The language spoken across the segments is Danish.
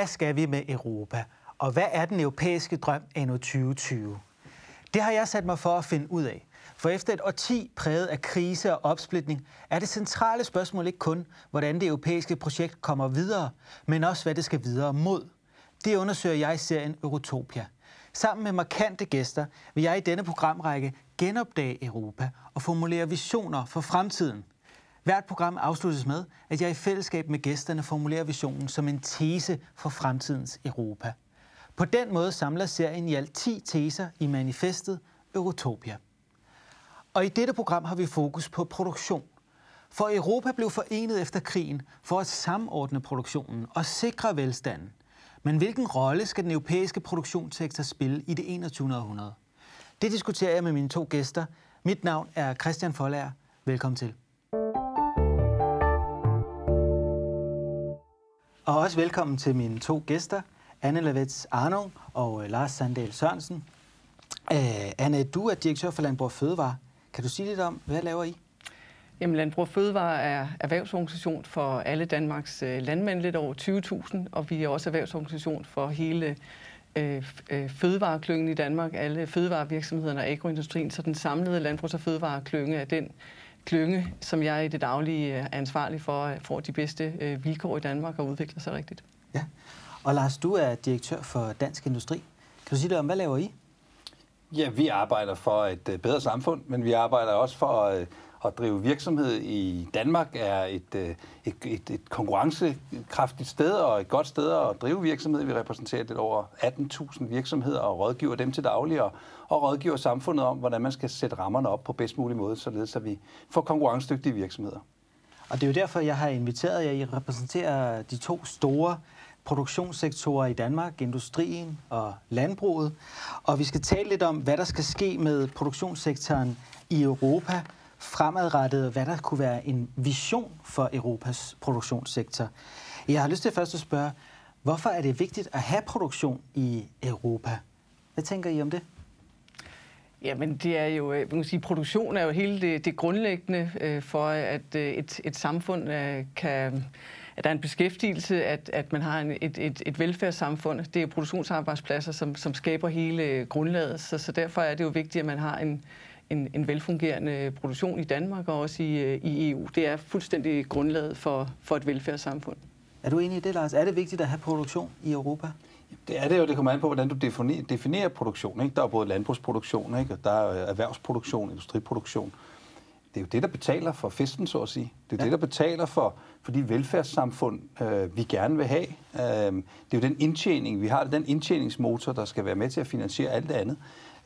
Hvad skal vi med Europa? Og hvad er den europæiske drøm anno 2020? Det har jeg sat mig for at finde ud af. For efter et årti præget af krise og opsplitning, er det centrale spørgsmål ikke kun, hvordan det europæiske projekt kommer videre, men også, hvad det skal videre mod. Det undersøger jeg i serien Eurotopia. Sammen med markante gæster vil jeg i denne programrække genopdage Europa og formulere visioner for fremtiden. Hvert program afsluttes med, at jeg i fællesskab med gæsterne formulerer visionen som en tese for fremtidens Europa. På den måde samler serien i alt 10 teser i manifestet Eurotopia. Og i dette program har vi fokus på produktion. For Europa blev forenet efter krigen for at samordne produktionen og sikre velstanden. Men hvilken rolle skal den europæiske produktionssektor spille i det 21. århundrede? Det diskuterer jeg med mine to gæster. Mit navn er Christian Folager. Velkommen til. Og også velkommen til mine to gæster, Anne Lavets Arno og øh, Lars Sandal Sørensen. Uh, Anne, du er direktør for Landbrug Fødevare. Kan du sige lidt om, hvad laver I? Jamen, Landbrug Fødevare er erhvervsorganisation for alle Danmarks øh, landmænd, lidt over 20.000, og vi er også erhvervsorganisation for hele øh, øh, fødevareklyngen i Danmark, alle fødevarevirksomhederne og agroindustrien, så den samlede landbrugs- og fødevareklynge er den klynge, som jeg i det daglige er ansvarlig for, at få de bedste øh, vilkår i Danmark og udvikle sig rigtigt. Ja, og Lars, du er direktør for Dansk Industri. Kan du sige lidt om, hvad laver I? Ja, vi arbejder for et øh, bedre samfund, men vi arbejder også for at, drive virksomhed i Danmark er et, øh, et, et, et konkurrencekraftigt sted og et godt sted at drive virksomhed. Vi repræsenterer lidt over 18.000 virksomheder og rådgiver dem til daglig og, og rådgiver samfundet om, hvordan man skal sætte rammerne op på bedst mulig måde, således at vi får konkurrencedygtige virksomheder. Og det er jo derfor, jeg har inviteret jer. I repræsenterer de to store produktionssektorer i Danmark, industrien og landbruget. Og vi skal tale lidt om, hvad der skal ske med produktionssektoren i Europa fremadrettet, hvad der kunne være en vision for Europas produktionssektor. Jeg har lyst til først at spørge, hvorfor er det vigtigt at have produktion i Europa? Hvad tænker I om det? Jamen, det er jo, øh, man kan sige, produktion er jo hele det, det grundlæggende øh, for, at øh, et, et samfund øh, kan at der er en beskæftigelse, at, at man har en, et, et, et velfærdssamfund. Det er produktionsarbejdspladser, som, som skaber hele øh, grundlaget, så, så derfor er det jo vigtigt, at man har en, en, en velfungerende produktion i Danmark og også i, øh, i EU. Det er fuldstændig grundlaget for, for et velfærdssamfund. Er du enig i det, Lars? Er det vigtigt at have produktion i Europa? Det er det jo. Det kommer an på, hvordan du definerer, definerer produktion. Ikke? Der er både landbrugsproduktion, ikke? og der er erhvervsproduktion, industriproduktion det er jo det, der betaler for festen, så at sige. Det er ja. det, der betaler for, for de velfærdssamfund, øh, vi gerne vil have. Øh, det er jo den indtjening, vi har den indtjeningsmotor, der skal være med til at finansiere alt det andet.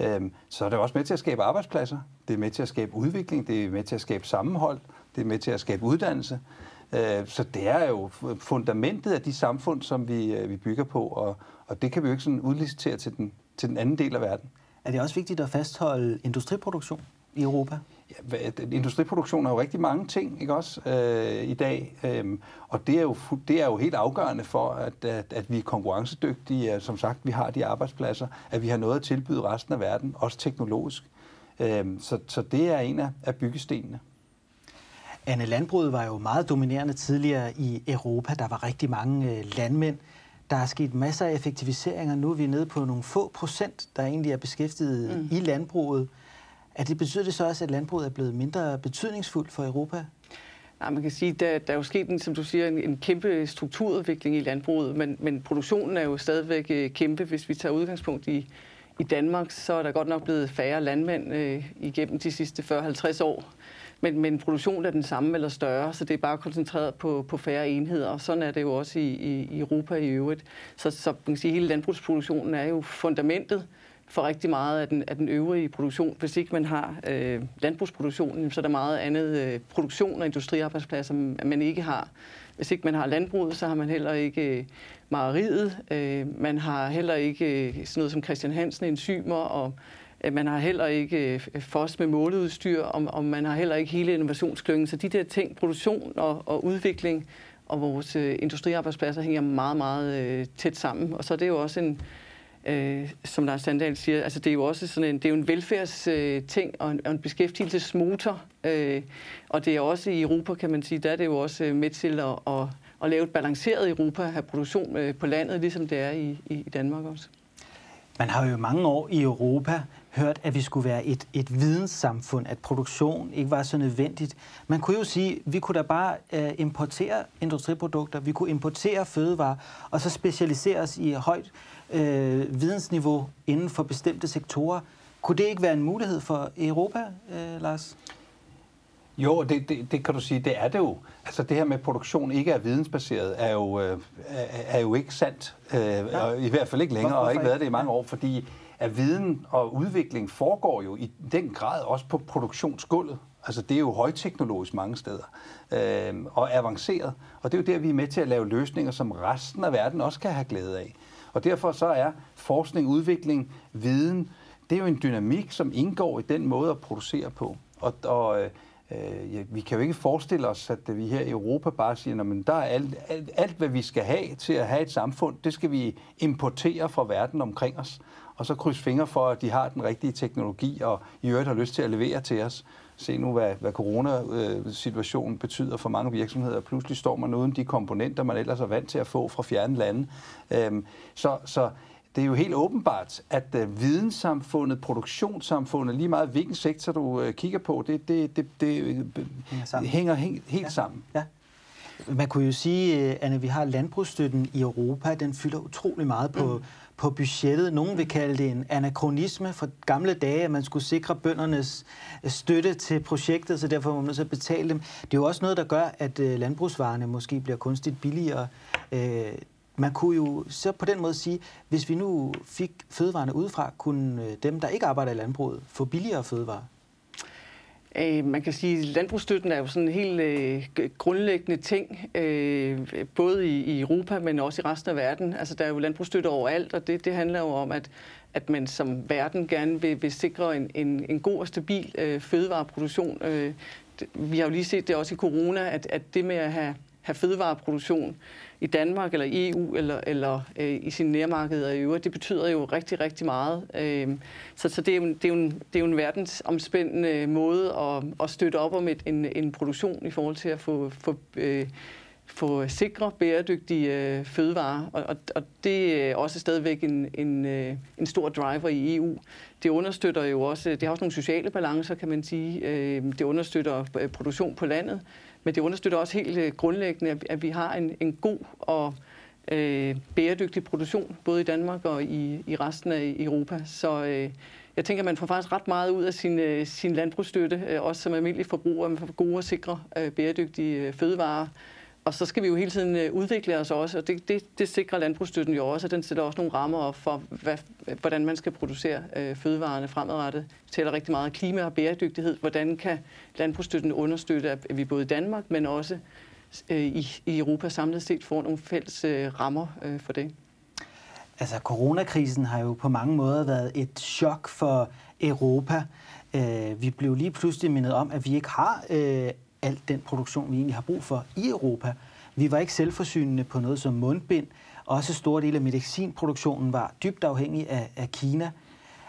Øh, så er det også med til at skabe arbejdspladser. Det er med til at skabe udvikling. Det er med til at skabe sammenhold. Det er med til at skabe uddannelse. Øh, så det er jo fundamentet af de samfund, som vi, øh, vi bygger på, og, og det kan vi jo ikke sådan udlicitere til den, til den anden del af verden. Er det også vigtigt at fastholde industriproduktion i Europa? Ja, industriproduktion er jo rigtig mange ting, ikke også, øh, i dag. Øhm, og det er, jo, det er jo helt afgørende for, at, at, at vi er konkurrencedygtige. Som sagt, vi har de arbejdspladser, at vi har noget at tilbyde resten af verden, også teknologisk. Øhm, så, så det er en af, af byggestenene. Anne, landbruget var jo meget dominerende tidligere i Europa. Der var rigtig mange øh, landmænd. Der er sket masser af effektiviseringer. Nu er vi nede på nogle få procent, der egentlig er beskæftiget mm. i landbruget. Er det, betyder det så også, at landbruget er blevet mindre betydningsfuldt for Europa? Nej, man kan sige, at der, der er jo sket, en, som du siger, en, en kæmpe strukturudvikling i landbruget, men, men produktionen er jo stadigvæk øh, kæmpe. Hvis vi tager udgangspunkt i, i Danmark, så er der godt nok blevet færre landmænd øh, igennem de sidste 40-50 år. Men, men produktionen er den samme eller større, så det er bare koncentreret på, på færre enheder. Og sådan er det jo også i, i, i Europa i øvrigt. Så, så man kan sige, at hele landbrugsproduktionen er jo fundamentet for rigtig meget af den, af den øvrige produktion. Hvis ikke man har øh, landbrugsproduktionen, så er der meget andet øh, produktion og industriarbejdspladser, man ikke har. Hvis ikke man har landbruget, så har man heller ikke øh, mejeriet. Øh, man har heller ikke øh, sådan noget som Christian Hansen, enzymer, og øh, man har heller ikke øh, FOS med måleudstyr, og, og man har heller ikke hele innovationsklyngen. Så de der ting, produktion og, og udvikling og vores øh, industriarbejdspladser hænger meget, meget øh, tæt sammen. Og så er det jo også en, øh, som Lars Sandal siger, altså det er jo også sådan en, det er jo en velfærdsting øh, og, en, og en beskæftigelsesmotor. Øh, og det er også i Europa, kan man sige, der er det jo også øh, med til at, at, at lave et balanceret Europa, have produktion øh, på landet, ligesom det er i, i Danmark også. Man har jo mange år i Europa hørt, at vi skulle være et, et videnssamfund, at produktion ikke var så nødvendigt. Man kunne jo sige, at vi kunne da bare uh, importere industriprodukter, vi kunne importere fødevarer, og så specialisere os i højt uh, vidensniveau inden for bestemte sektorer. Kunne det ikke være en mulighed for Europa, uh, Lars? Jo, det, det, det kan du sige, det er det jo. Altså det her med produktion ikke er vidensbaseret, er jo, øh, er jo ikke sandt. Øh, ja. og I hvert fald ikke længere, og ikke været det i mange år, fordi at viden og udvikling foregår jo i den grad også på produktionsgulvet. Altså det er jo højteknologisk mange steder, øh, og avanceret. Og det er jo der, vi er med til at lave løsninger, som resten af verden også kan have glæde af. Og derfor så er forskning, udvikling, viden, det er jo en dynamik, som indgår i den måde at producere på. Og, og øh, ja, vi kan jo ikke forestille os, at vi her i Europa bare siger, at der er alt, alt, alt, hvad vi skal have til at have et samfund, det skal vi importere fra verden omkring os. Og så kryds fingre for, at de har den rigtige teknologi, og i øvrigt har lyst til at levere til os. Se nu, hvad, hvad coronasituationen betyder for mange virksomheder. Pludselig står man uden de komponenter, man ellers er vant til at få fra fjerne lande. Øhm, så, så det er jo helt åbenbart, at uh, videnssamfundet, produktionssamfundet, lige meget hvilken sektor du uh, kigger på, det, det, det, det hænger, sammen. hænger helt, helt ja. sammen. Ja. Man kunne jo sige, øh, at vi har landbrugsstøtten i Europa, den fylder utrolig meget på, mm på budgettet. Nogen vil kalde det en anachronisme fra gamle dage, at man skulle sikre bøndernes øh, støtte til projektet, så derfor må man så betale dem. Det er jo også noget, der gør, at øh, landbrugsvarerne måske bliver kunstigt billigere øh, man kunne jo så på den måde sige, hvis vi nu fik fødevarene udefra, kunne dem, der ikke arbejder i landbruget, få billigere fødevarer? Øh, man kan sige, at landbrugsstøtten er jo sådan en helt øh, grundlæggende ting, øh, både i, i Europa, men også i resten af verden. Altså, der er jo landbrugsstøtte overalt, og det, det handler jo om, at, at man som verden gerne vil, vil sikre en, en, en god og stabil øh, fødevareproduktion. Øh, vi har jo lige set det også i corona, at, at det med at have, have fødevareproduktion i Danmark eller i EU eller, eller øh, i sine nærmarkeder i øvrigt, det betyder jo rigtig, rigtig meget. Øh, så så det, er jo, det, er jo en, det er jo en verdensomspændende måde at, at støtte op om et, en, en produktion i forhold til at få, få øh, få sikre, bæredygtige øh, fødevarer, og, og, og det er også stadigvæk en, en, øh, en stor driver i EU. Det understøtter jo også, det har også nogle sociale balancer, kan man sige. Øh, det understøtter øh, produktion på landet, men det understøtter også helt øh, grundlæggende, at vi har en, en god og øh, bæredygtig produktion, både i Danmark og i, i resten af Europa. Så øh, jeg tænker, at man får faktisk ret meget ud af sin, øh, sin landbrugsstøtte, øh, også som almindelig forbruger. Man får gode og sikre øh, bæredygtige øh, fødevarer, og så skal vi jo hele tiden øh, udvikle os også, og det, det, det sikrer landbrugsstøtten jo også, og den sætter også nogle rammer op for, hvad, hvordan man skal producere øh, fødevarene fremadrettet. Vi taler rigtig meget om klima og bæredygtighed. Hvordan kan landbrugsstøtten understøtte, at vi både i Danmark, men også øh, i, i Europa samlet set får nogle fælles øh, rammer øh, for det? Altså, coronakrisen har jo på mange måder været et chok for Europa. Øh, vi blev lige pludselig mindet om, at vi ikke har øh, al den produktion, vi egentlig har brug for i Europa. Vi var ikke selvforsynende på noget som mundbind. Også store dele af medicinproduktionen var dybt afhængig af, af Kina.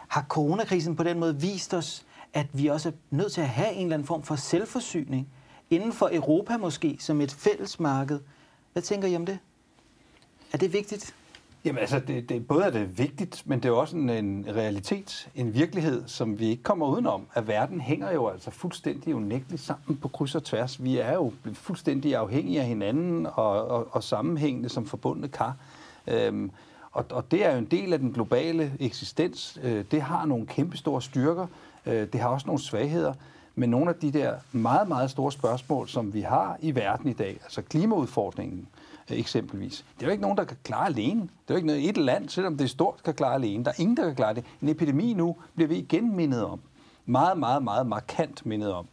Har coronakrisen på den måde vist os, at vi også er nødt til at have en eller anden form for selvforsyning inden for Europa måske, som et fælles marked? Hvad tænker I om det? Er det vigtigt? Jamen altså, det, det, både er det vigtigt, men det er også en, en realitet, en virkelighed, som vi ikke kommer udenom. At verden hænger jo altså fuldstændig unægteligt sammen på kryds og tværs. Vi er jo fuldstændig afhængige af hinanden og, og, og sammenhængende som forbundne kar. Øhm, og, og det er jo en del af den globale eksistens. Øh, det har nogle kæmpestore styrker. Øh, det har også nogle svagheder. Men nogle af de der meget, meget store spørgsmål, som vi har i verden i dag, altså klimaudfordringen, Øh, eksempelvis. Det er jo ikke nogen, der kan klare alene. Det er jo ikke noget, et land, selvom det er stort, kan klare alene. Der er ingen, der kan klare det. En epidemi nu bliver vi igen mindet om. Meget, meget, meget markant mindet om.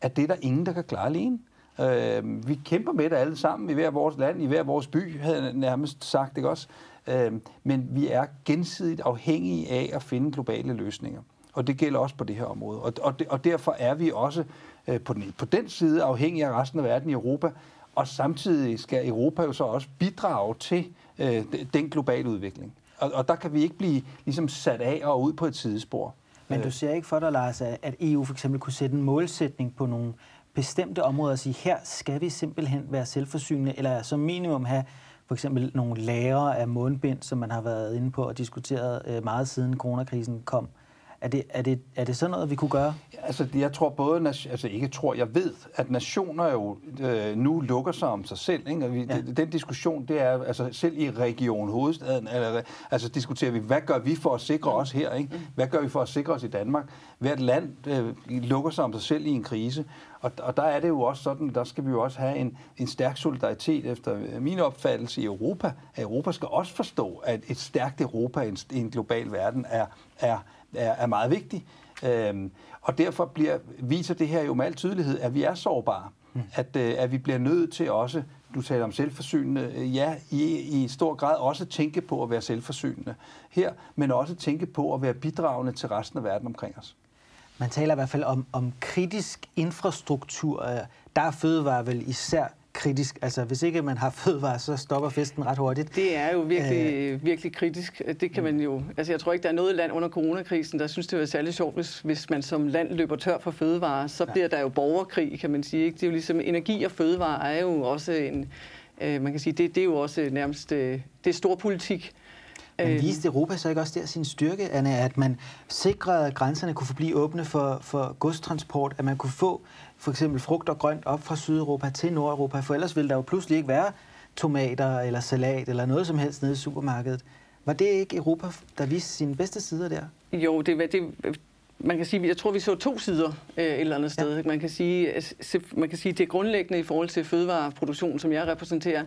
At det er der ingen, der kan klare alene. Øh, vi kæmper med det alle sammen i hver vores land, i hver vores by, havde jeg nærmest sagt, ikke også? Øh, men vi er gensidigt afhængige af at finde globale løsninger. Og det gælder også på det her område. Og, og, og derfor er vi også øh, på, den, på den side afhængige af resten af verden i Europa, og samtidig skal Europa jo så også bidrage til øh, den globale udvikling. Og, og der kan vi ikke blive ligesom sat af og ud på et sidespor. Men du ser ikke for dig, Lars, at EU for eksempel kunne sætte en målsætning på nogle bestemte områder og sige, her skal vi simpelthen være selvforsynende, eller som minimum have for eksempel nogle lager af mundbind, som man har været inde på og diskuteret øh, meget siden coronakrisen kom. Er det, er, det, er det sådan noget, vi kunne gøre? Altså, jeg tror både, altså ikke tror, jeg ved, at nationer jo øh, nu lukker sig om sig selv. Ikke? Og vi, ja. Den diskussion, det er, altså selv i region hovedstaden, eller, altså diskuterer vi, hvad gør vi for at sikre os her? Ikke? Hvad gør vi for at sikre os i Danmark? Hvert land øh, lukker sig om sig selv i en krise. Og, og der er det jo også sådan, der skal vi jo også have en, en stærk solidaritet efter min opfattelse i Europa. At Europa skal også forstå, at et stærkt Europa i en, i en global verden er, er er, er meget vigtig. Øhm, og derfor bliver, viser det her jo med al tydelighed, at vi er sårbare. Mm. At, øh, at vi bliver nødt til også, du taler om selvforsynende, øh, ja, i, i stor grad også tænke på at være selvforsynende her, men også tænke på at være bidragende til resten af verden omkring os. Man taler i hvert fald om, om kritisk infrastruktur. Der er fødevare vel især kritisk. Altså, hvis ikke man har fødevare, så stopper festen ret hurtigt. Det er jo virkelig, øh, virkelig kritisk. Det kan man jo... Altså, jeg tror ikke, der er noget land under coronakrisen, der synes, det var særlig sjovt, hvis, hvis man som land løber tør for fødevare. Så ja. bliver der jo borgerkrig, kan man sige. Ikke? Det er jo ligesom, energi og fødevare er jo også en... Øh, man kan sige, det, det er jo også nærmest... Øh, det er stor politik. Men øhm. viste Europa så ikke også der sin styrke, Anna, at man sikrede, at grænserne kunne forblive åbne for, for godstransport, at man kunne få for eksempel frugt og grønt op fra Sydeuropa til Nordeuropa, for ellers ville der jo pludselig ikke være tomater eller salat eller noget som helst nede i supermarkedet. Var det ikke Europa, der viste sine bedste sider der? Jo, det, det, man kan sige, jeg tror, vi så to sider øh, et eller andet sted. Ja. Man, kan sige, man kan sige, det grundlæggende i forhold til fødevareproduktion, som jeg repræsenterer.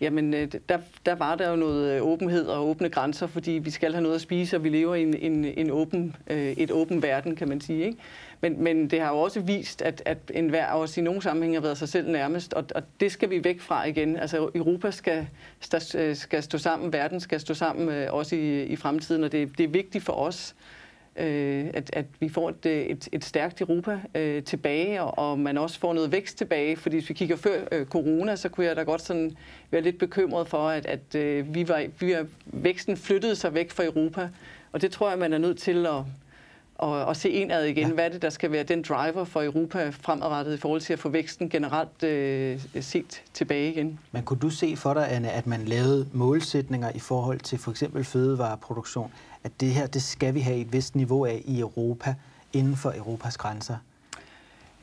Jamen, øh, der, der var der jo noget øh, åbenhed og åbne grænser, fordi vi skal have noget at spise, og vi lever i en, en, en åben, øh, et åben verden, kan man sige. Ikke? Men, men det har jo også vist, at, at enhver også i nogle sammenhænge har været sig selv nærmest, og, og det skal vi væk fra igen. Altså Europa skal, skal stå sammen, verden skal stå sammen også i, i fremtiden, og det, det er vigtigt for os, øh, at, at vi får et, et, et stærkt Europa øh, tilbage, og, og man også får noget vækst tilbage. Fordi hvis vi kigger før øh, corona, så kunne jeg da godt sådan være lidt bekymret for, at, at øh, vi var, vi var, væksten flyttede sig væk fra Europa. Og det tror jeg, man er nødt til at, og, og se indad igen. Ja. Hvad er det, der skal være den driver for Europa fremadrettet i forhold til at få væksten generelt øh, set tilbage igen? Men kunne du se for dig, Anne, at man lavede målsætninger i forhold til for eksempel fødevareproduktion, at det her, det skal vi have et vist niveau af i Europa, inden for Europas grænser?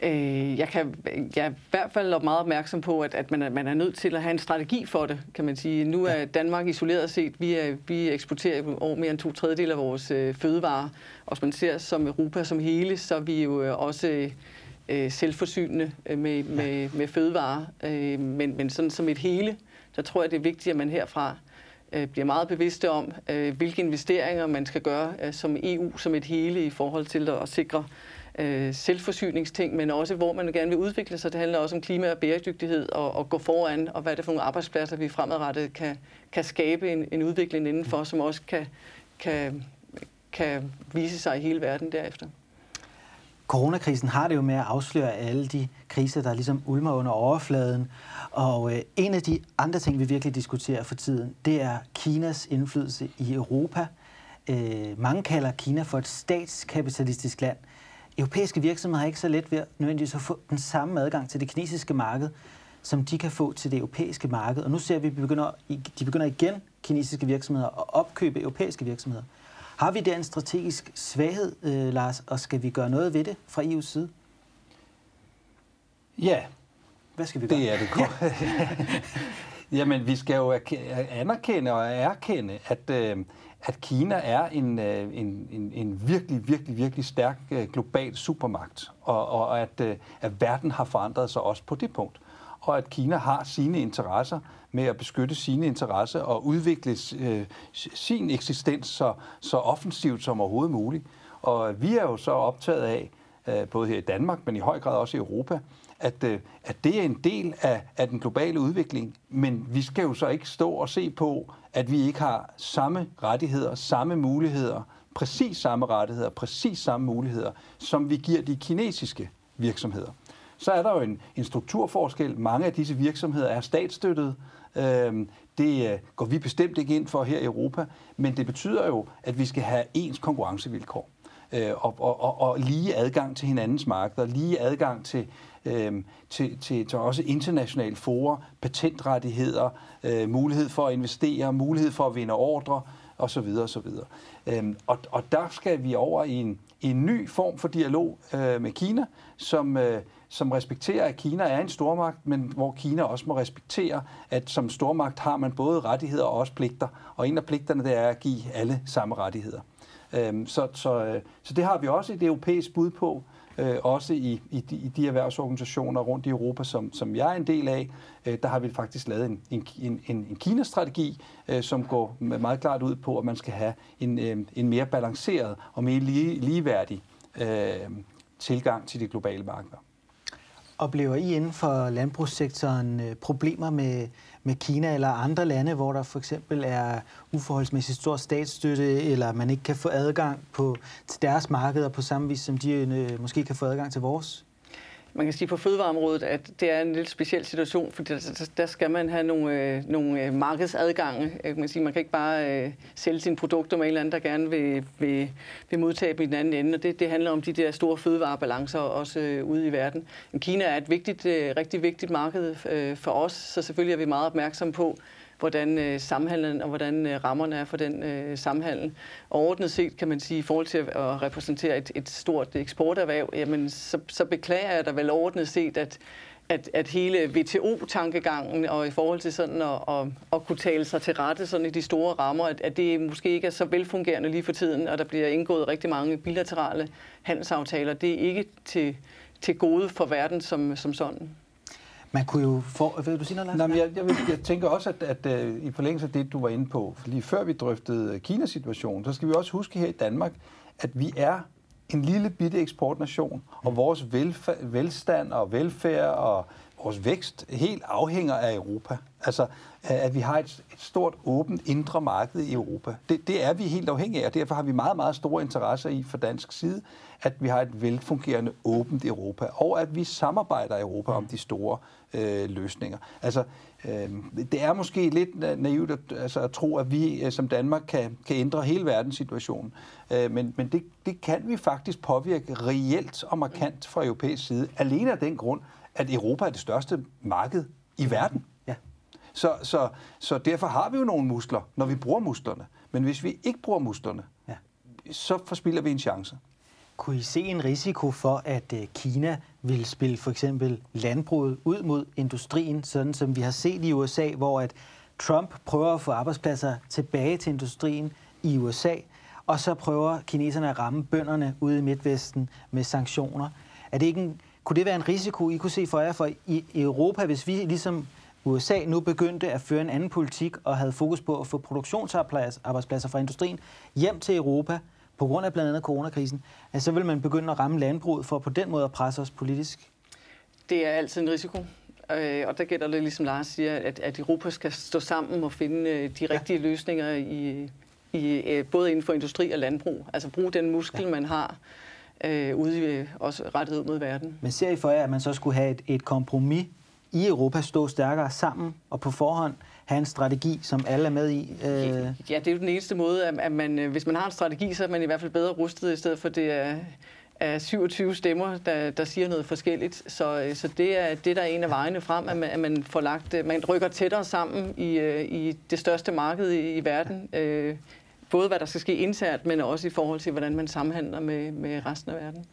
Øh, jeg, kan, jeg er i hvert fald meget opmærksom på, at, at man, er, man er nødt til at have en strategi for det, kan man sige. Nu er Danmark isoleret set, vi, er, vi eksporterer over mere end to tredjedel af vores øh, fødevarer, og hvis man ser som Europa som hele, så er vi jo øh, også øh, selvforsynende øh, med, med, med fødevarer. Øh, men, men sådan som et hele, der tror jeg, det er vigtigt, at man herfra Øh, bliver meget bevidste om, øh, hvilke investeringer man skal gøre øh, som EU som et hele i forhold til at sikre øh, selvforsyningsting, men også hvor man gerne vil udvikle sig. Det handler også om klima og bæredygtighed og, og gå foran, og hvad er det for nogle arbejdspladser, vi fremadrettet kan, kan skabe en, en udvikling indenfor, som også kan, kan, kan vise sig i hele verden derefter. Coronakrisen har det jo med at afsløre alle de kriser, der ligesom ulmer under overfladen. Og øh, en af de andre ting, vi virkelig diskuterer for tiden, det er Kinas indflydelse i Europa. Øh, mange kalder Kina for et statskapitalistisk land europæiske virksomheder har ikke så let ved nødvendigvis at få den samme adgang til det kinesiske marked, som de kan få til det europæiske marked. Og nu ser vi, at de begynder, de begynder igen, kinesiske virksomheder, at opkøbe europæiske virksomheder. Har vi der en strategisk svaghed, øh, Lars, og skal vi gøre noget ved det fra EU's side? Ja. Hvad skal vi gøre? Det er det. Ja. Jamen, vi skal jo anerkende og erkende, at, øh, at Kina er en, øh, en, en, en virkelig, virkelig, virkelig stærk øh, global supermagt, og, og at, øh, at verden har forandret sig også på det punkt. Og at Kina har sine interesser med at beskytte sine interesser og udvikle øh, sin eksistens så, så offensivt som overhovedet muligt. Og vi er jo så optaget af, øh, både her i Danmark, men i høj grad også i Europa, at, øh, at det er en del af, af den globale udvikling. Men vi skal jo så ikke stå og se på, at vi ikke har samme rettigheder, samme muligheder, præcis samme rettigheder, præcis samme muligheder, som vi giver de kinesiske virksomheder. Så er der jo en, en strukturforskel. Mange af disse virksomheder er statsstøttede, Øhm, det øh, går vi bestemt ikke ind for her i Europa, men det betyder jo, at vi skal have ens konkurrencevilkår. Øh, og, og, og, og lige adgang til hinandens markeder, lige adgang til, øh, til, til, til også internationale forer, patentrettigheder, øh, mulighed for at investere, mulighed for at vinde ordre osv. osv. Øhm, og, og der skal vi over i en, en ny form for dialog øh, med Kina, som, øh, som respekterer, at Kina er en stormagt, men hvor Kina også må respektere, at som stormagt har man både rettigheder og også pligter, og en af pligterne det er at give alle samme rettigheder. Øhm, så, så, øh, så det har vi også et europæisk bud på, øh, også i, i, de, i de erhvervsorganisationer rundt i Europa, som, som jeg er en del af. Øh, der har vi faktisk lavet en, en, en, en Kina-strategi, som går meget klart ud på, at man skal have en, en mere balanceret og mere lige, ligeværdig øh, tilgang til de globale markeder. Oplever I inden for landbrugssektoren øh, problemer med, med Kina eller andre lande, hvor der for eksempel er uforholdsmæssigt stor statsstøtte, eller man ikke kan få adgang på, til deres markeder på samme vis, som de øh, måske kan få adgang til vores? Man kan sige på fødevareområdet, at det er en lidt speciel situation, fordi der, der skal man have nogle, øh, nogle øh, markedsadgange. Øh, man kan, sige, man kan ikke bare øh, sælge sine produkter med en eller anden, der gerne vil, vil, vil modtage dem i den anden ende. Og det, det handler om de der store fødevarebalancer også øh, ude i verden. Men Kina er et vigtigt, øh, rigtig vigtigt marked øh, for os, så selvfølgelig er vi meget opmærksom på, hvordan øh, samhandlen og hvordan øh, rammerne er for den øh, samhandel. Overordnet set kan man sige, i forhold til at, repræsentere et, et stort eksporterhverv, jamen, så, så beklager jeg da vel overordnet set, at at, at hele WTO-tankegangen og i forhold til sådan at, at, at kunne tale sig til rette sådan i de store rammer, at, at det måske ikke er så velfungerende lige for tiden, og der bliver indgået rigtig mange bilaterale handelsaftaler. Det er ikke til, til gode for verden som, som sådan. Man kunne jo få... Vil du sige noget, Nej, men jeg, jeg, vil, jeg tænker også, at, at, at øh, i forlængelse af det, du var inde på, lige før vi drøftede Kinas situation, så skal vi også huske her i Danmark, at vi er en lille bitte eksportnation, og vores velf- velstand og velfærd og vores vækst helt afhænger af Europa. Altså, at vi har et, et stort, åbent indre marked i Europa. Det, det er vi helt afhængige af, og derfor har vi meget, meget store interesser i fra dansk side, at vi har et velfungerende, åbent Europa, og at vi samarbejder i Europa om de store øh, løsninger. Altså, øh, det er måske lidt naivt at, altså, at tro, at vi øh, som Danmark kan, kan ændre hele verdenssituationen, øh, men, men det, det kan vi faktisk påvirke reelt og markant fra europæisk side, alene af den grund, at Europa er det største marked i verden. Ja. Så, så, så derfor har vi jo nogle muskler, når vi bruger musklerne. Men hvis vi ikke bruger musklerne, ja. så forspilder vi en chance. Kunne I se en risiko for, at øh, Kina vil spille for eksempel landbruget ud mod industrien, sådan som vi har set i USA, hvor at Trump prøver at få arbejdspladser tilbage til industrien i USA, og så prøver kineserne at ramme bønderne ude i Midtvesten med sanktioner. Er det ikke en, kunne det være en risiko, I kunne se for jer for i Europa, hvis vi ligesom USA nu begyndte at føre en anden politik og havde fokus på at få produktionsarbejdspladser fra industrien hjem til Europa, på grund af blandt andet coronakrisen, at så vil man begynde at ramme landbruget for på den måde at presse os politisk? Det er altid en risiko. Øh, og der gælder det, ligesom Lars siger, at, at Europa skal stå sammen og finde øh, de rigtige ja. løsninger i, i, øh, både inden for industri og landbrug. Altså bruge den muskel, ja. man har øh, ude også rettet ud mod verden. Men ser I for jer, at man så skulle have et, et kompromis i Europa, stå stærkere sammen og på forhånd have en strategi, som alle er med i? Øh... Ja, det er jo den eneste måde, at man, øh, hvis man har en strategi, så er man i hvert fald bedre rustet, i stedet for det er, er 27 stemmer, der, der siger noget forskelligt. Så, øh, så det, er, det der er en af vejene frem, at man, at man får lagt, øh, man rykker tættere sammen i, i det største marked i, i verden. både hvad der skal ske internt, men også i forhold til, hvordan man samhandler med, med resten af verden.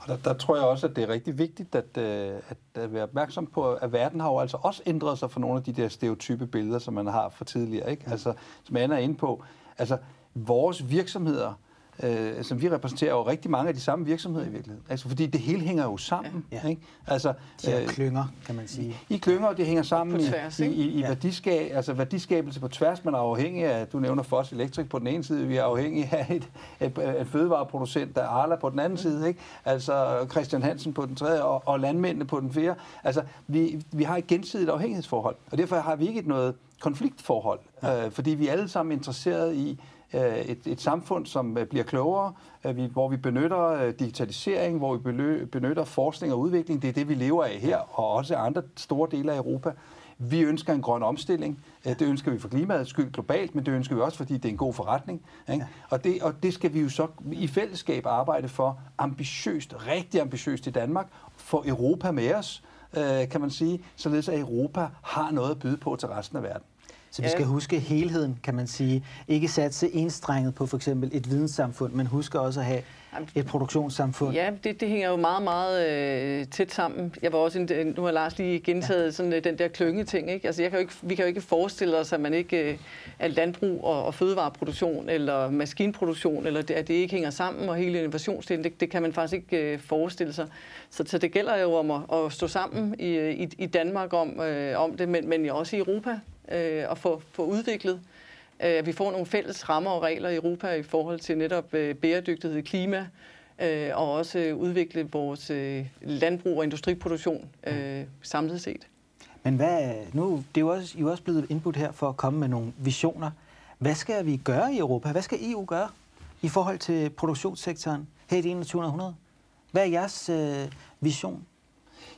Og der, der tror jeg også, at det er rigtig vigtigt at, øh, at, at være opmærksom på, at verden har jo altså også ændret sig for nogle af de der stereotype billeder, som man har fra tidligere. Ikke? Altså, som Anna er inde på. Altså, vores virksomheder øh, som vi repræsenterer, jo rigtig mange af de samme virksomheder i virkeligheden. Altså, fordi det hele hænger jo sammen. Ja. Ikke? Altså, de øh, klynger, kan man sige. I klynger, og det hænger sammen på tværs, i, i, i ja. værdiskab, altså værdiskabelse på tværs. Man er afhængig af, du nævner Foss Electric på den ene side, vi er afhængige af et, et, et fødevareproducent, der er Arla på den anden side, ikke? altså Christian Hansen på den tredje, og, og landmændene på den fjerde. Altså, vi, vi har et gensidigt afhængighedsforhold, og derfor har vi ikke noget konfliktforhold, ja. øh, fordi vi er alle sammen interesseret i, et, et samfund, som øh, bliver klogere, øh, hvor vi benytter digitalisering, hvor vi benytter forskning og udvikling. Det er det, vi lever af her, og også andre store dele af Europa. vi ønsker en grøn omstilling. Øh, det ønsker vi for klimaets skyld globalt, men det ønsker vi også, fordi det er en god forretning. Ikke? Og, det, og det skal vi jo så i fællesskab arbejde for ambitiøst, rigtig ambitiøst i Danmark, for Europa med os, øh, kan man sige, således at Europa har noget at byde på til resten af verden. Så vi skal huske helheden, kan man sige. Ikke satse enstrenget på for eksempel et videnssamfund, men huske også at have et produktionssamfund. Ja, det, det hænger jo meget, meget øh, tæt sammen. Jeg var også en, nu har Lars lige gentaget ja. sådan, øh, den der klynge-ting. Ikke? Altså, jeg kan jo ikke, vi kan jo ikke forestille os, at man ikke øh, landbrug og, og fødevareproduktion eller maskinproduktion, eller det, at det ikke hænger sammen, og hele innovationsdelen, det, det kan man faktisk ikke øh, forestille sig. Så, så det gælder jo om at, at stå sammen i, i, i Danmark om, øh, om det, men, men også i Europa øh, at få, få udviklet. Øh, at vi får nogle fælles rammer og regler i Europa i forhold til netop øh, bæredygtighed, klima, øh, og også øh, udvikle vores øh, landbrug og industriproduktion øh, samlet set. Men hvad, nu, det er jo også, I er også blevet indbudt her for at komme med nogle visioner. Hvad skal vi gøre i Europa? Hvad skal EU gøre i forhold til produktionssektoren her i det 21. århundrede? Hvad er jeres øh, vision?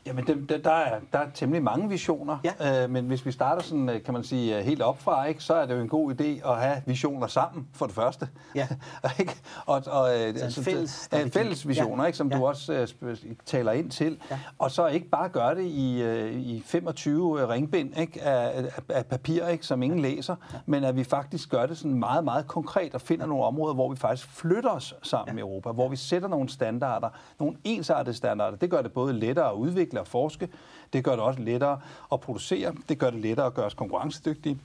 Jamen, det, det, der, er, der er temmelig mange visioner, ja. øh, men hvis vi starter sådan, øh, kan man sige, øh, helt opfra, ikke, så er det jo en god idé at have visioner sammen, for det første. Ja. ikke? Og, og, så altså, fælles, øh, fælles visioner, ja. ikke, som ja. du også øh, taler ind til. Ja. Og så ikke bare gøre det i, øh, i 25 ringbind ikke, af, af, af papir, ikke, som ingen læser, ja. men at vi faktisk gør det sådan meget, meget konkret og finder nogle områder, hvor vi faktisk flytter os sammen ja. i Europa, hvor vi sætter nogle standarder, nogle ensartede standarder. Det gør det både lettere at udvikle udvikle og forske. Det gør det også lettere at producere. Det gør det lettere at gøre os konkurrencedygtige.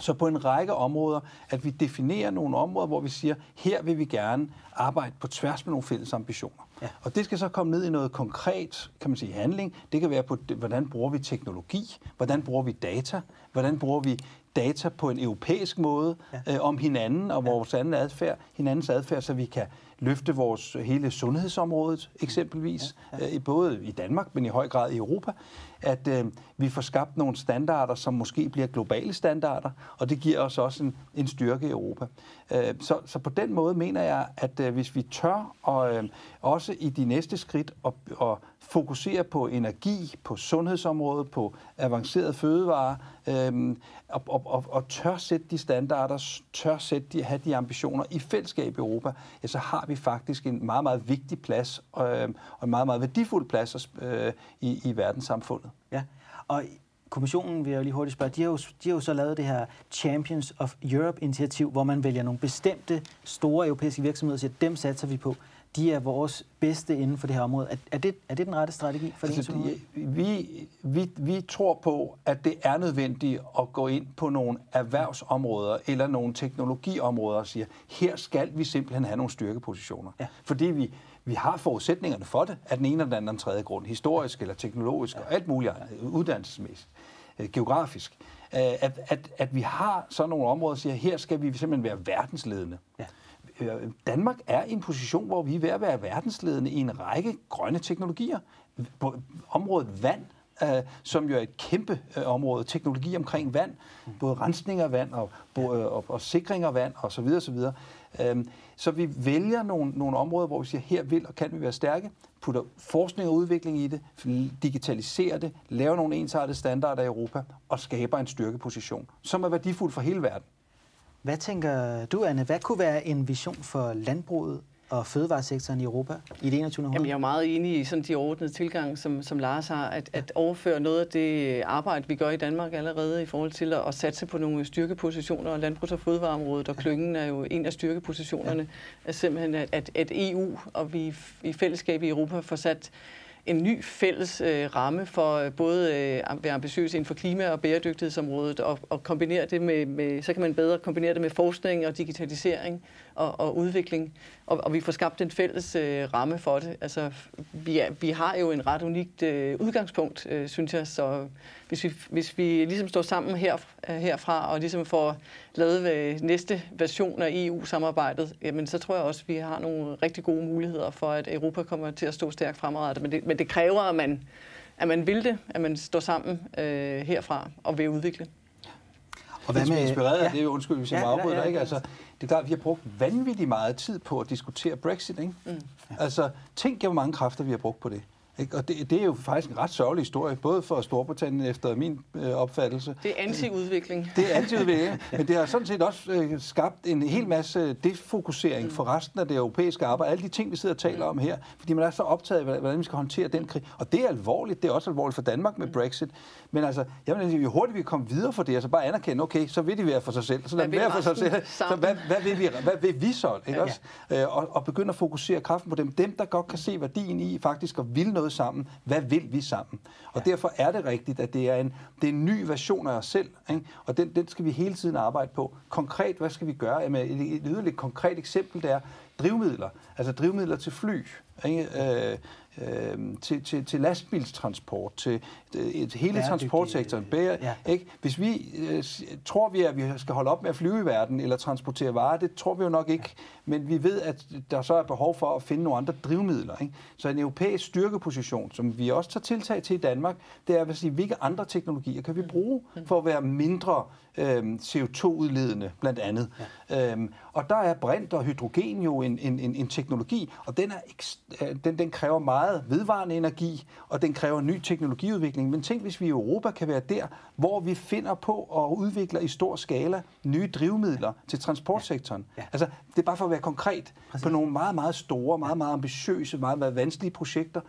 Så på en række områder, at vi definerer nogle områder, hvor vi siger, her vil vi gerne arbejde på tværs med nogle fælles ambitioner. Ja. Og det skal så komme ned i noget konkret, kan man sige, handling. Det kan være på, hvordan bruger vi teknologi, hvordan bruger vi data, hvordan bruger vi data på en europæisk måde ja. øh, om hinanden og ja. vores anden adfærd, hinandens adfærd, så vi kan løfte vores hele sundhedsområdet eksempelvis, ja, ja. Øh, både i Danmark, men i høj grad i Europa, at øh, vi får skabt nogle standarder, som måske bliver globale standarder, og det giver os også en, en styrke i Europa. Øh, så, så på den måde mener jeg, at øh, hvis vi tør, og øh, også i de næste skridt, at, at fokusere på energi, på sundhedsområdet, på avanceret fødevare, øh, og, og, og, og tør sætte de standarder, tør sætte de, have de ambitioner i fællesskab i Europa, ja, så har vi faktisk en meget, meget vigtig plads, øh, og en meget, meget værdifuld plads øh, i, i verdenssamfundet. Ja, og kommissionen, vil jeg lige hurtigt spørge, de har, jo, de har jo så lavet det her Champions of Europe-initiativ, hvor man vælger nogle bestemte store europæiske virksomheder og siger, dem satser vi på. De er vores bedste inden for det her område. Er, er, det, er det den rette strategi for altså, det? Vi, vi, vi tror på, at det er nødvendigt at gå ind på nogle erhvervsområder eller nogle teknologiområder og sige, her skal vi simpelthen have nogle styrkepositioner. Ja. Fordi vi, vi har forudsætningerne for det, af den ene eller den anden tredje grund, historisk eller teknologisk ja. og alt muligt uddannelsesmæssigt, øh, geografisk. Øh, at, at, at vi har sådan nogle områder, der siger, her skal vi simpelthen være verdensledende. Ja. Øh, Danmark er i en position, hvor vi er ved at være verdensledende i en række grønne teknologier. På området vand, øh, som jo er et kæmpe øh, område, teknologi omkring vand, både rensning af vand og, ja. Øh, og, og sikring af vand osv. osv. Øhm, så vi vælger nogle, nogle områder, hvor vi siger, her vil og kan vi være stærke, putter forskning og udvikling i det, digitaliserer det, laver nogle ensartede standarder i Europa og skaber en styrkeposition, som er værdifuld for hele verden. Hvad tænker du, Anne? Hvad kunne være en vision for landbruget og fødevaresektoren i Europa i det 21. århundrede? Jamen, jeg er meget enig i sådan de ordnede tilgang, som, som Lars har, at, ja. at overføre noget af det arbejde, vi gør i Danmark allerede i forhold til at, at satse på nogle styrkepositioner, og landbrugs- og fødevareområdet, og klyngen er jo en af styrkepositionerne, ja. er simpelthen, at, at, at EU og vi i fællesskab i Europa får sat en ny fælles øh, ramme for øh, både øh, være ambitiøs inden for klima- og bæredygtighedsområdet, og, og kombinere det med, med, så kan man bedre kombinere det med forskning og digitalisering og, og udvikling, og, og vi får skabt en fælles øh, ramme for det. Altså, vi, er, vi har jo en ret unikt øh, udgangspunkt, øh, synes jeg, så hvis vi, hvis vi ligesom står sammen her, øh, herfra og ligesom får lavet øh, næste version af EU-samarbejdet, jamen så tror jeg også, at vi har nogle rigtig gode muligheder for, at Europa kommer til at stå stærkt fremadrettet. Men det, men det kræver, at man, at man vil det, at man står sammen øh, herfra og vil udvikle. Og hvad med... inspireret af ja. det, undskyld, hvis jeg ja, må afbryde ja, ja, ikke? Altså, det er klart, at vi har brugt vanvittigt meget tid på at diskutere Brexit, ikke? Mm. Altså, tænk, hvor mange kræfter vi har brugt på det. Ikke? Og det, det er jo faktisk en ret sørgelig historie, både for Storbritannien efter min øh, opfattelse. Det er anti-udvikling. Det er anti-udvikling, men det har sådan set også øh, skabt en hel masse defokusering mm. for resten af det europæiske arbejde. Alle de ting, vi sidder og taler om her, fordi man er så optaget af, hvordan vi skal håndtere den krig. Og det er alvorligt. Det er også alvorligt for Danmark med mm. Brexit. Men altså, jeg mener, jo hurtigt vi kommer videre for det, altså bare anerkende, okay, så vil de være for sig selv. Så lad dem være for sig selv. Så hvad, hvad, vil vi, hvad vil vi så? Ikke ja, ja. også? Øh, og, og begynde at fokusere kraften på dem. Dem, der godt kan se værdien i faktisk at ville noget sammen. Hvad vil vi sammen? Og ja. derfor er det rigtigt, at det er en, det er en ny version af os selv. Ikke? Og den, den skal vi hele tiden arbejde på. Konkret, hvad skal vi gøre? Jamen, et, et yderligt konkret eksempel, det er drivmidler. Altså drivmidler til fly. Ikke? Øh, øh, til, til, til lastbilstransport, til, til hele transportsektoren. Bære, ja. ikke? Hvis vi øh, tror vi, at vi skal holde op med at flyve i verden eller transportere varer, det tror vi jo nok ikke. Ja. Men vi ved, at der så er behov for at finde nogle andre drivmidler. Ikke? Så en europæisk styrkeposition, som vi også tager tiltag til i Danmark, det er at sige, hvilke andre teknologier kan vi bruge mm. for at være mindre øh, CO2-udledende, blandt andet. Ja. Øhm, og der er brint og hydrogen jo en, en, en, en teknologi, og den, er, øh, den, den kræver meget vedvarende energi, og den kræver ny teknologiudvikling. Men tænk, hvis vi i Europa kan være der, hvor vi finder på og udvikler i stor skala nye drivmidler til transportsektoren. Ja. Ja. Altså, det er bare for at være konkret Præcis. på nogle meget, meget store, meget, meget ambitiøse, meget, meget vanskelige projekter.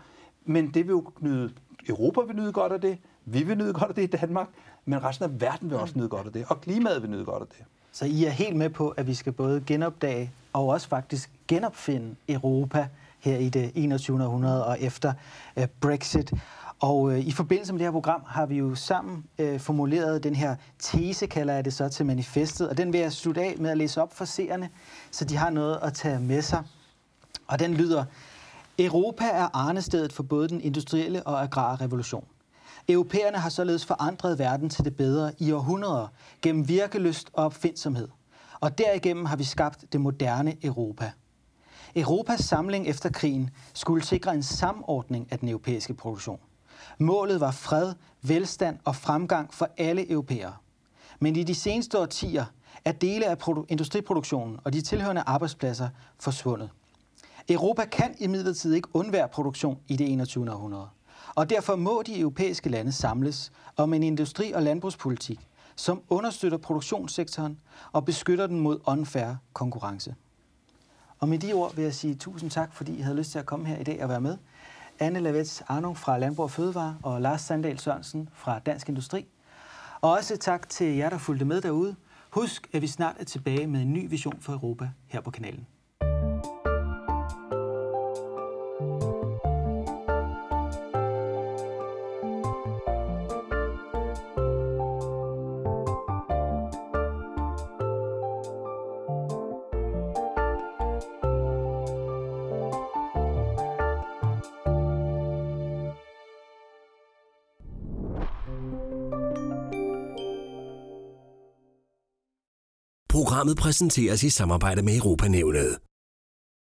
Men det vil jo nyde, Europa vil nyde godt af det, vi vil nyde godt af det i Danmark, men resten af verden vil også nyde godt af det, og klimaet vil nyde godt af det. Så I er helt med på, at vi skal både genopdage og også faktisk genopfinde Europa her i det 21. århundrede og efter øh, Brexit. Og øh, i forbindelse med det her program har vi jo sammen øh, formuleret den her tese, kalder jeg det så, til manifestet. Og den vil jeg slutte af med at læse op for seerne, så de har noget at tage med sig. Og den lyder, Europa er arnestedet for både den industrielle og agrare revolution. Europæerne har således forandret verden til det bedre i århundreder gennem virkelyst og opfindsomhed. Og derigennem har vi skabt det moderne Europa. Europas samling efter krigen skulle sikre en samordning af den europæiske produktion. Målet var fred, velstand og fremgang for alle europæere. Men i de seneste årtier er dele af industriproduktionen og de tilhørende arbejdspladser forsvundet. Europa kan imidlertid ikke undvære produktion i det 21. århundrede. Og derfor må de europæiske lande samles om en industri- og landbrugspolitik, som understøtter produktionssektoren og beskytter den mod unfair konkurrence. Og med de ord vil jeg sige tusind tak, fordi I havde lyst til at komme her i dag og være med. Anne Lavets Arnung fra Landbrug og Fødevare og Lars Sandal Sørensen fra Dansk Industri. Og også tak til jer, der fulgte med derude. Husk, at vi snart er tilbage med en ny vision for Europa her på kanalen. Programmet præsenteres i samarbejde med Europanævnet.